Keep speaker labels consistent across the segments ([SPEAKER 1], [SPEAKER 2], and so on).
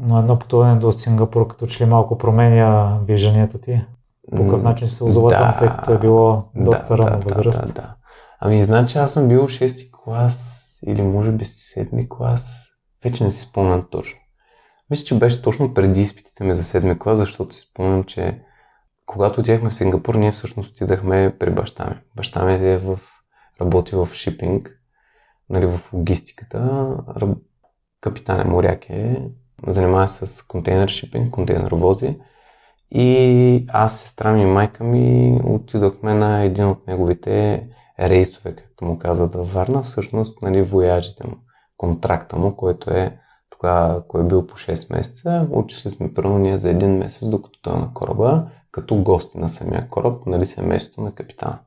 [SPEAKER 1] Но едно пътуване до Сингапур като че ли малко променя вижданията ти? По какъв начин се озова да, там, тъй като е било доста
[SPEAKER 2] да,
[SPEAKER 1] рано
[SPEAKER 2] да,
[SPEAKER 1] възраст?
[SPEAKER 2] Да, да, да. Ами, значи аз съм бил 6 клас или може би 7 клас. Вече не си спомням точно. Мисля, че беше точно преди изпитите ми за 7 клас, защото си спомням, че когато отидахме в Сингапур, ние всъщност отидахме при баща ми. Баща ми е в, работи в шипинг, нали, в логистиката. Капитан е моряк е, занимава се с контейнер шипинг, контейнеровози. И аз, сестра ми и майка ми отидохме на един от неговите рейсове, както му казват във Варна, всъщност нали, вояжите му, контракта му, който е тогава, кой е бил по 6 месеца, учили сме първо ние за един месец, докато той е на кораба, като гости на самия кораб, нали семейството на капитана.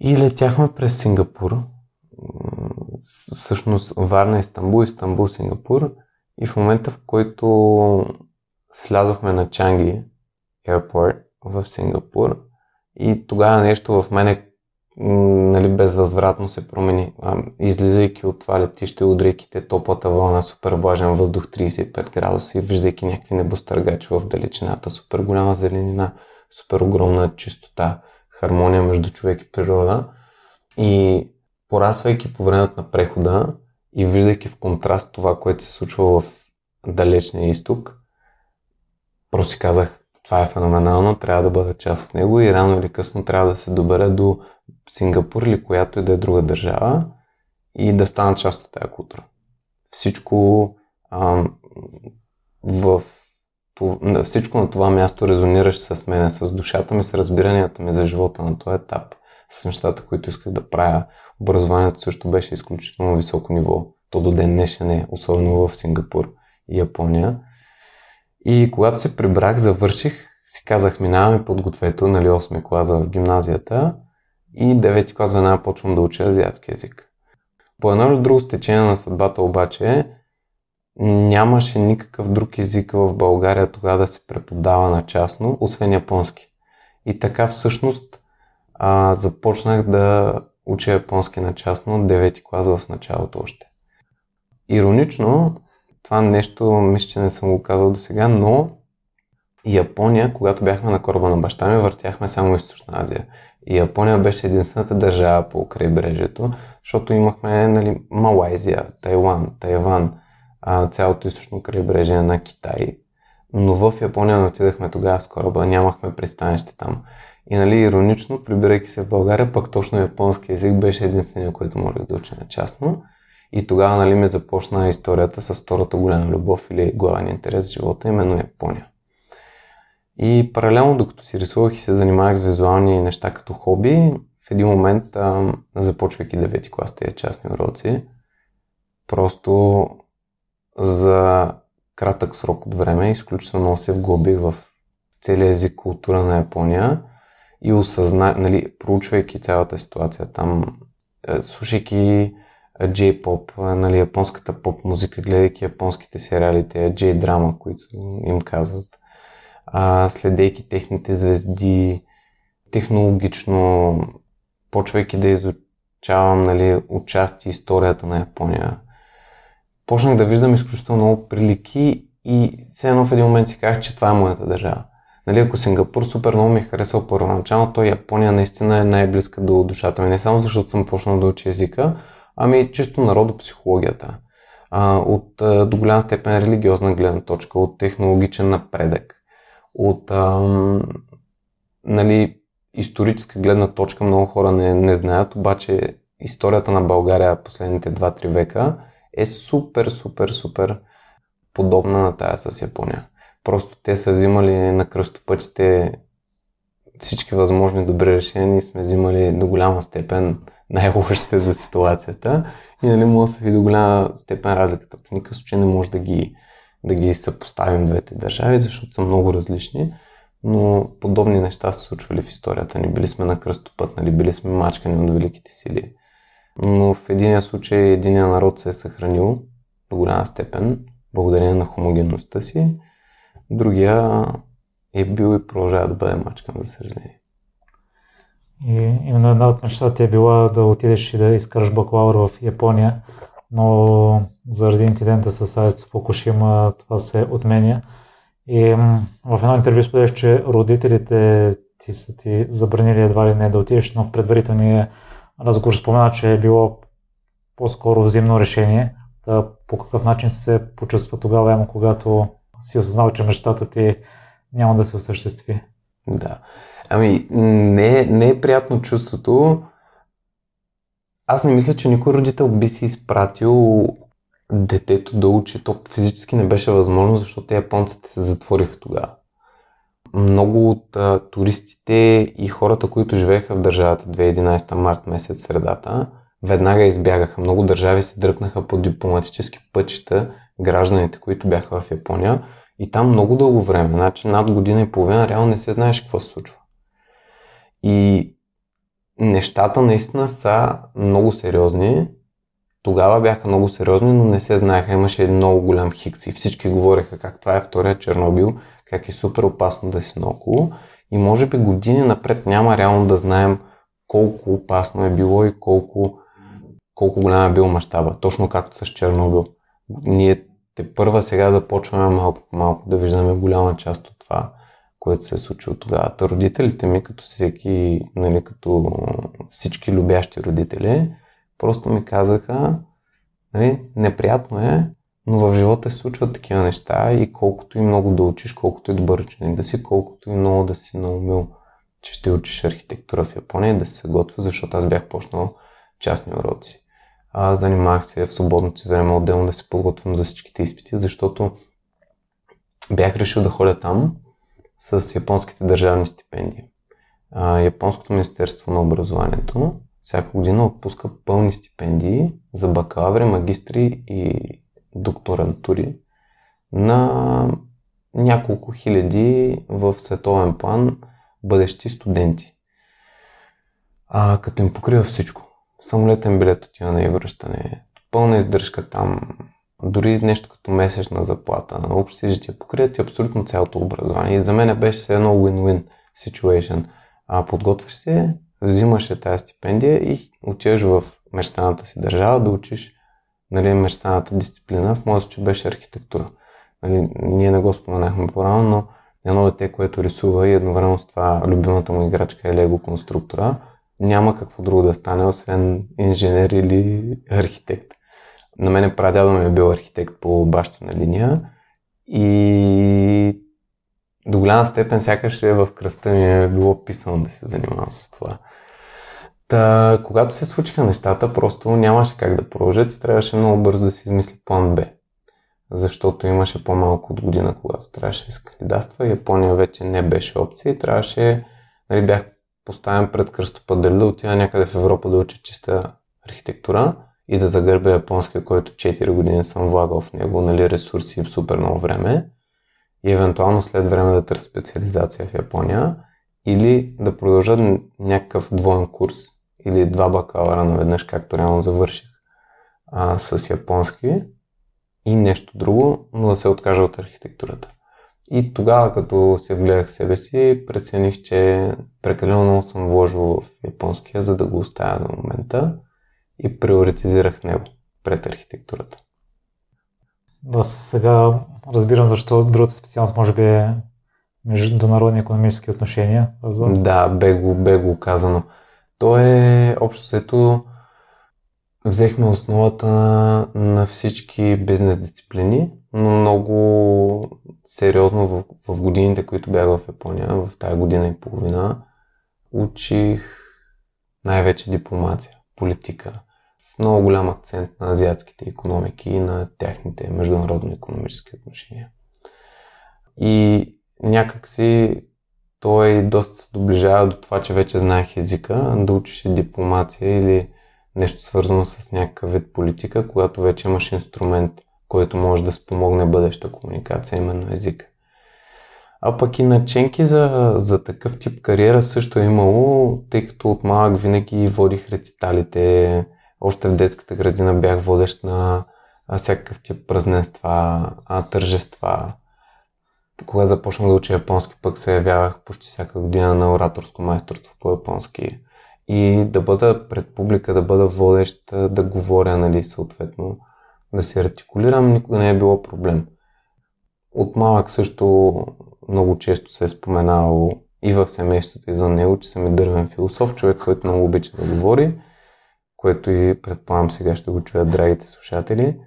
[SPEAKER 2] И летяхме през Сингапур, всъщност Варна, Истанбул, Истанбул, Сингапур. И в момента, в който слязохме на Чанги Airport в Сингапур, и тогава нещо в мене нали, безвъзвратно се промени. излизайки от това летище, удрейки те топлата вълна, супер влажен въздух, 35 градуса и виждайки някакви небостъргачи в далечината, супер голяма зеленина, супер огромна чистота, хармония между човек и природа. И порасвайки по времето на прехода и виждайки в контраст това, което се случва в далечния изток, просто си казах, това е феноменално, трябва да бъда част от него и рано или късно трябва да се добера до Сингапур или която и да е друга държава и да стана част от тази култура. Всичко а, в всичко на това място резонираше с мен, с душата ми, с разбиранията ми за живота на този етап, с нещата, които исках да правя. Образованието също беше изключително високо ниво. То до ден днешен е, особено в Сингапур и Япония. И когато се прибрах, завърших, си казах, минаваме подгответо, нали, 8 клас в гимназията и 9 клас веднага почвам да уча азиатски язик. По едно или друго стечение на съдбата обаче нямаше никакъв друг език в България тогава да се преподава на частно, освен японски. И така всъщност а, започнах да уча японски на частно от 9 клас в началото още. Иронично, това нещо мисля, че не съм го казал до сега, но Япония, когато бяхме на кораба на баща ми, въртяхме само Източна Азия. И Япония беше единствената държава по крайбрежието, защото имахме нали, Малайзия, Тайлан, Тайван, цялото източно крайбрежие на Китай. Но в Япония не отидахме тогава с кораба, нямахме пристанище там. И нали, иронично, прибирайки се в България, пък точно японски язик беше единствения, който можех да уча на частно. И тогава нали, ми започна историята с втората голяма любов или главен интерес в живота, именно Япония. И паралелно, докато си рисувах и се занимавах с визуални неща като хоби, в един момент, започвайки 9 клас тези частни уроци, просто за кратък срок от време изключително се вглобих в целия език култура на Япония и осъзна, нали, проучвайки цялата ситуация там, е, слушайки J-pop, нали, японската поп музика, гледайки японските сериали, те J-драма, които им казват, следейки техните звезди, технологично, почвайки да изучавам нали, участие историята на Япония. Почнах да виждам изключително много прилики и все едно в един момент си казах, че това е моята държава. Нали, ако Сингапур супер много ми е харесал първоначално, то Япония наистина е най-близка до душата ми. Не само защото съм почнал да уча езика, ами чисто народопсихологията. А, от а, до голяма степен религиозна гледна точка, от технологичен напредък от ам, нали, историческа гледна точка много хора не, не знаят, обаче историята на България последните 2-3 века е супер, супер, супер подобна на тая с Япония. Просто те са взимали на кръстопътите всички възможни добри решения и сме взимали до голяма степен най-лошите за ситуацията и нали може да се види до голяма степен разликата. В никакъв случай не може да ги да ги съпоставим двете държави, защото са много различни, но подобни неща са случвали в историята ни. Били сме на кръстопът, нали? били сме мачкани от великите сили. Но в единия случай единия народ се е съхранил до голяма степен, благодарение на хомогенността си. Другия е бил и продължава да бъде мачкан, за съжаление.
[SPEAKER 1] И именно една от мечтата е била да отидеш и да изкараш бакалавър в Япония. но заради инцидента с АЕЦ Фукушима това се отменя. И в едно интервю споделяш, че родителите ти са ти забранили едва ли не да отидеш, но в предварителния разговор спомена, че е било по-скоро взаимно решение. Да, по какъв начин се почувства тогава, когато си осъзнал, че мечтата ти няма да се осъществи?
[SPEAKER 2] Да. Ами, не, не е приятно чувството. Аз не мисля, че никой родител би си изпратил детето да учи. То физически не беше възможно, защото те японците се затвориха тогава. Много от а, туристите и хората, които живееха в държавата 2011 март месец средата, веднага избягаха. Много държави се дръпнаха по дипломатически пътища гражданите, които бяха в Япония. И там много дълго време, значи над година и половина, реално не се знаеш какво се случва. И нещата наистина са много сериозни. Тогава бяха много сериозни, но не се знаеха. Имаше много голям хикс и всички говореха как това е втория Чернобил, как е супер опасно да си наоколо. И може би години напред няма реално да знаем колко опасно е било и колко, колко голям е бил мащаба. Точно както с Чернобил. Ние те първа сега започваме малко по малко да виждаме голяма част от това което се е случило тогава. Та родителите ми, като всеки, нали, като всички любящи родители, просто ми казаха, нали, неприятно е, но в живота се случват такива неща и колкото и много да учиш, колкото и добър ученик да си, колкото и много да си наумил, че ще учиш архитектура в Япония, да се готвя, защото аз бях почнал частни уроци. Аз занимавах се в свободното си време отделно да се подготвям за всичките изпити, защото бях решил да ходя там, с японските държавни стипендии. А, Японското Министерство на образованието всяка година отпуска пълни стипендии за бакалаври, магистри и докторантури на няколко хиляди в световен план бъдещи студенти. А, като им покрива всичко. Самолетен билет отиване и връщане, пълна издръжка там, дори нещо като месечна заплата на общежитие, покрият и абсолютно цялото образование. И за мен беше все едно win-win situation. А подготвяш се, взимаш тази стипендия и отиваш в мечтаната си държава да учиш нали, мечтаната дисциплина. В моят случай беше архитектура. Нали, ние не го споменахме по-рано, но едно дете, което рисува и едновременно с това любимата му играчка е лего конструктора, няма какво друго да стане, освен инженер или архитект. На мене прадядо ми е бил архитект по бащина линия и до голяма степен сякаш е в кръвта ми е било писано да се занимавам с това. Та, когато се случиха нещата, просто нямаше как да продължат и трябваше много бързо да се измисли план Б. Защото имаше по-малко от година, когато трябваше да се кандидатства. Япония вече не беше опция и трябваше, нали, бях поставен пред кръстопът дали да отида някъде в Европа да уча чиста архитектура и да загърбя японския, който 4 години съм влагал в него, нали, ресурси и супер много време и евентуално след време да търся специализация в Япония или да продължа някакъв двоен курс или два бакалавра наведнъж, както реално завърших а, с японски и нещо друго, но да се откажа от архитектурата. И тогава, като се вгледах в себе си, прецених, че прекалено много съм вложил в японския, за да го оставя до момента и приоритизирах него пред архитектурата.
[SPEAKER 1] Да, сега разбирам защо другата специалност може би е международни економически отношения.
[SPEAKER 2] Да, бе го, бе го казано. То е общо взето взехме основата на, на всички бизнес дисциплини, но много сериозно в, в годините, които бях в Япония, в тази година и половина, учих най-вече дипломация, политика, много голям акцент на азиатските економики и на тяхните международно-економически отношения. И някакси той доста се доближава до това, че вече знаех езика, да учиш дипломация или нещо свързано с някакъв вид политика, когато вече имаш инструмент, който може да спомогне бъдеща комуникация, именно език. А пък и наченки за, за такъв тип кариера също е имало, тъй като от малък винаги водих рециталите, още в детската градина бях водещ на всякакъв тип празненства, тържества. Когато започнах да уча японски, пък се явявах почти всяка година на ораторско майсторство по японски. И да бъда пред публика, да бъда водещ, да говоря, нали, съответно, да се артикулирам, никога не е било проблем. От малък също много често се е споменавало и в семейството и за него, че съм и дървен философ, човек, който много обича да говори, което и предполагам сега ще го чуят драгите слушатели.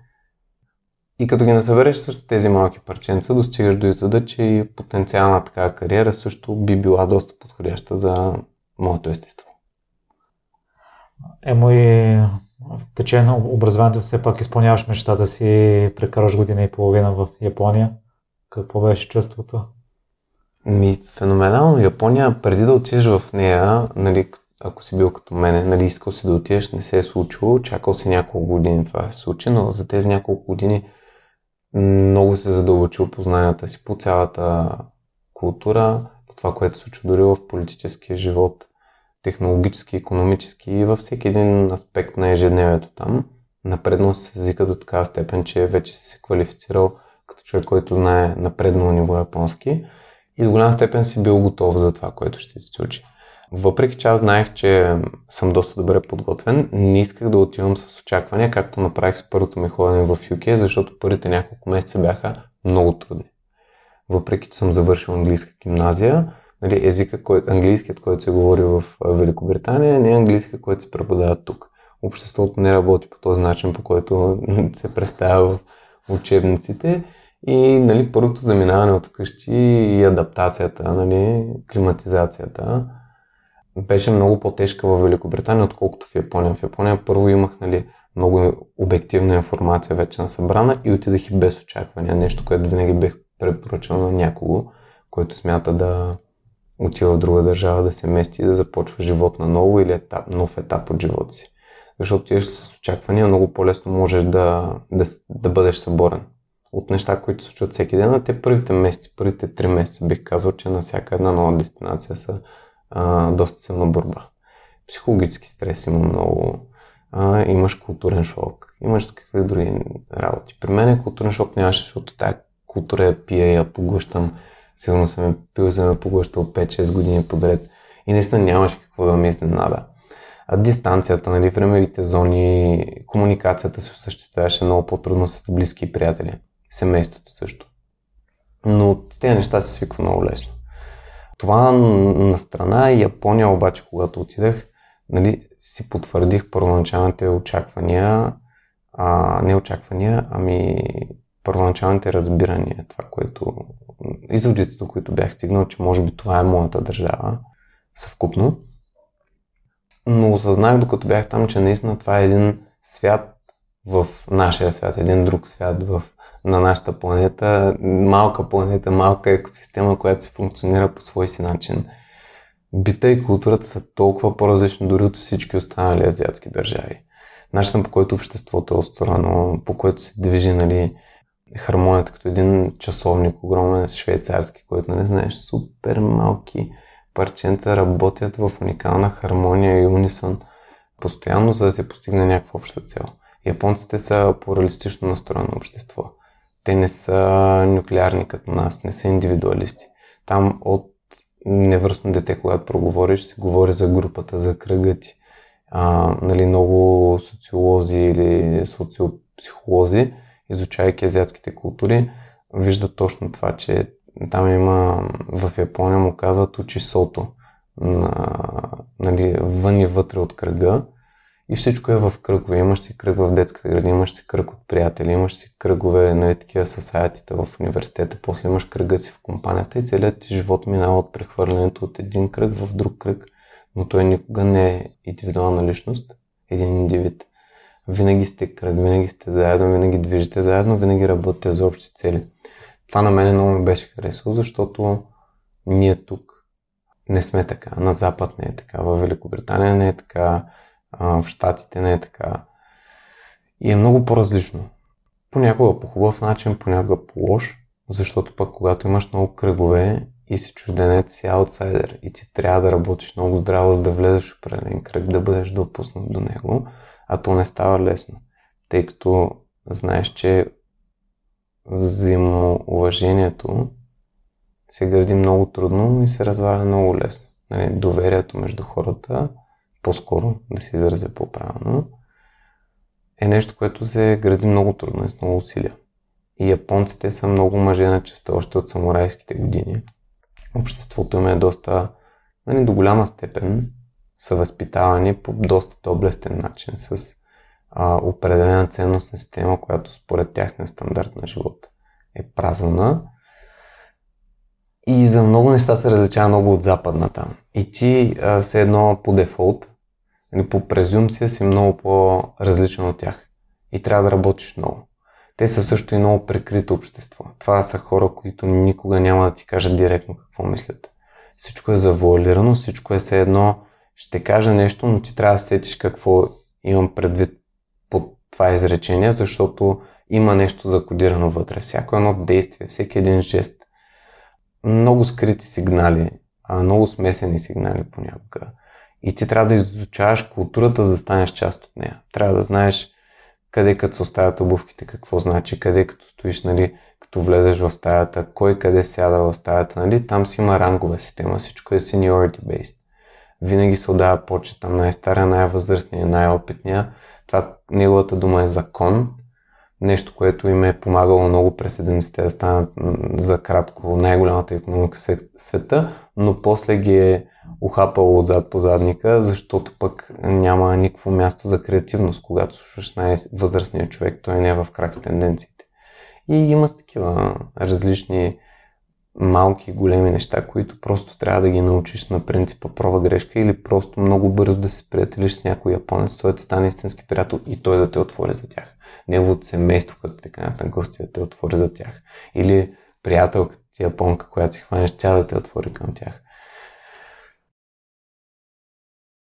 [SPEAKER 2] И като ги насъбереш също тези малки парченца, достигаш до извода, че и потенциална такава кариера също би била доста подходяща за моето естество.
[SPEAKER 1] Емо и в течение на образованието все пак изпълняваш мечта да си прекараш година и половина в Япония. Какво беше чувството?
[SPEAKER 2] Ми, феноменално. Япония, преди да отидеш в нея, нали, ако си бил като мене, нали, искал си да отидеш, не се е случило, чакал си няколко години това се случи, но за тези няколко години много се задълбочил познанията си по цялата култура, по това, което се случва дори в политическия живот, технологически, економически и във всеки един аспект на ежедневието там. Напреднал с езика до такава степен, че вече си се квалифицирал като човек, който знае напреднало ниво японски и до голяма степен си бил готов за това, което ще се случи. Въпреки че аз знаех, че съм доста добре подготвен, не исках да отивам с очаквания, както направих с първото ми ходене в UK, защото първите няколко месеца бяха много трудни. Въпреки, че съм завършил английска гимназия, нали, езика, кой, английският, който се говори в Великобритания, не е английска, който се преподава тук. Обществото не работи по този начин, по който се представя в учебниците и нали, първото заминаване от къщи и адаптацията, нали, климатизацията беше много по-тежка в Великобритания, отколкото в Япония. В Япония първо имах нали, много обективна информация вече на събрана и отидах и без очаквания. Нещо, което винаги бех препоръчал на някого, който смята да отива в друга държава, да се мести и да започва живот на ново или етап, нов етап от живота си. Защото отиваш с очаквания, много по-лесно можеш да, да, да бъдеш съборен от неща, които се случват всеки ден, а те първите месеци, първите три месеца бих казал, че на всяка една нова дестинация са а, доста силна борба. Психологически стрес има много, а, имаш културен шок, имаш какви други работи. При мен културен шок нямаше, защото тази култура я пия, я поглъщам. Сигурно съм пил, съм я поглъщал 5-6 години подред. И наистина нямаше какво да ме изненада. А дистанцията, нали, времевите зони, комуникацията се осъществяваше много по-трудно с близки приятели семейството също. Но тези неща се свиква много лесно. Това на страна Япония обаче, когато отидах, нали, си потвърдих първоначалните очаквания, а, не очаквания, ами първоначалните разбирания, това, което изводите, до които бях стигнал, че може би това е моята държава, съвкупно. Но осъзнах, докато бях там, че наистина това е един свят в нашия свят, един друг свят в на нашата планета, малка планета, малка екосистема, която се функционира по свой си начин. Бита и културата са толкова по-различни дори от всички останали азиатски държави. Начинът по който обществото е устроено, по който се движи нали, хармонията като един часовник, огромен швейцарски, който не нали, знаеш, супер малки парченца работят в уникална хармония и унисон, постоянно за да се постигне някаква обща цел. Японците са плуралистично настроено общество те не са нуклеарни като нас, не са индивидуалисти. Там от невръстно дете, когато проговориш, се говори за групата, за кръга ти. А, нали, много социолози или социопсихолози, изучавайки азиатските култури, виждат точно това, че там има, в Япония му казват учи сото, на, нали, вън и вътре от кръга и всичко е в кръгове. Имаш си кръг в детската градина, имаш си кръг от приятели, имаш си кръгове, нали, такива саятите в университета, после имаш кръга си в компанията и целият ти живот минава от прехвърлянето от един кръг в друг кръг, но той никога не е индивидуална личност, един индивид. Винаги сте кръг, винаги сте заедно, винаги движите заедно, винаги работите за общи цели. Това на мен много ми беше харесало, защото ние тук не сме така. На Запад не е така, в Великобритания не е така, в Штатите не е така. И е много по-различно. Понякога по хубав начин, понякога по лош, защото пък когато имаш много кръгове и си чужденец, си аутсайдер и ти трябва да работиш много здраво, за да влезеш в определен кръг, да бъдеш допуснат до него, а то не става лесно, тъй като знаеш, че взаимоуважението се гради много трудно и се разваля много лесно. Нали, доверието между хората по-скоро, да се изразя по-правилно, е нещо, което се гради много трудно и с много усилия. И японците са много мъже на честа още от самурайските години. Обществото им е доста, нали, до голяма степен са възпитавани по доста доблестен начин с а, определена ценностна система, която според тяхния стандарт на живот е правилна. И за много неща се различава много от западната. И ти а, се едно по дефолт, или по презумция си много по-различен от тях. И трябва да работиш много. Те са също и много прикрито общество. Това са хора, които никога няма да ти кажат директно какво мислят. Всичко е завуалирано, всичко е все едно ще кажа нещо, но ти трябва да сетиш какво имам предвид под това изречение, защото има нещо закодирано вътре. Всяко едно действие, всеки един жест. Много скрити сигнали, много смесени сигнали понякога. И ти трябва да изучаваш културата, за да станеш част от нея. Трябва да знаеш къде като се оставят обувките, какво значи, къде като стоиш, нали, като влезеш в стаята, кой къде сяда в стаята, нали, там си има рангова система, всичко е seniority based. Винаги се отдава почет там най-стария, най-възрастния, най-опитния. Това неговата дума е закон, нещо, което им е помагало много през 70-те да станат за кратко най-голямата економика в света, но после ги е ухапало отзад по задника, защото пък няма никакво място за креативност, когато слушаш най-възрастния човек, той не е в крак с тенденциите. И има такива различни малки, големи неща, които просто трябва да ги научиш на принципа проба грешка или просто много бързо да се приятелиш с някой японец, той да стане истински приятел и той да те отвори за тях. Неговото семейство, като те канят на гости, да те отвори за тях. Или приятелката ти японка, която си хванеш, тя да те отвори към тях.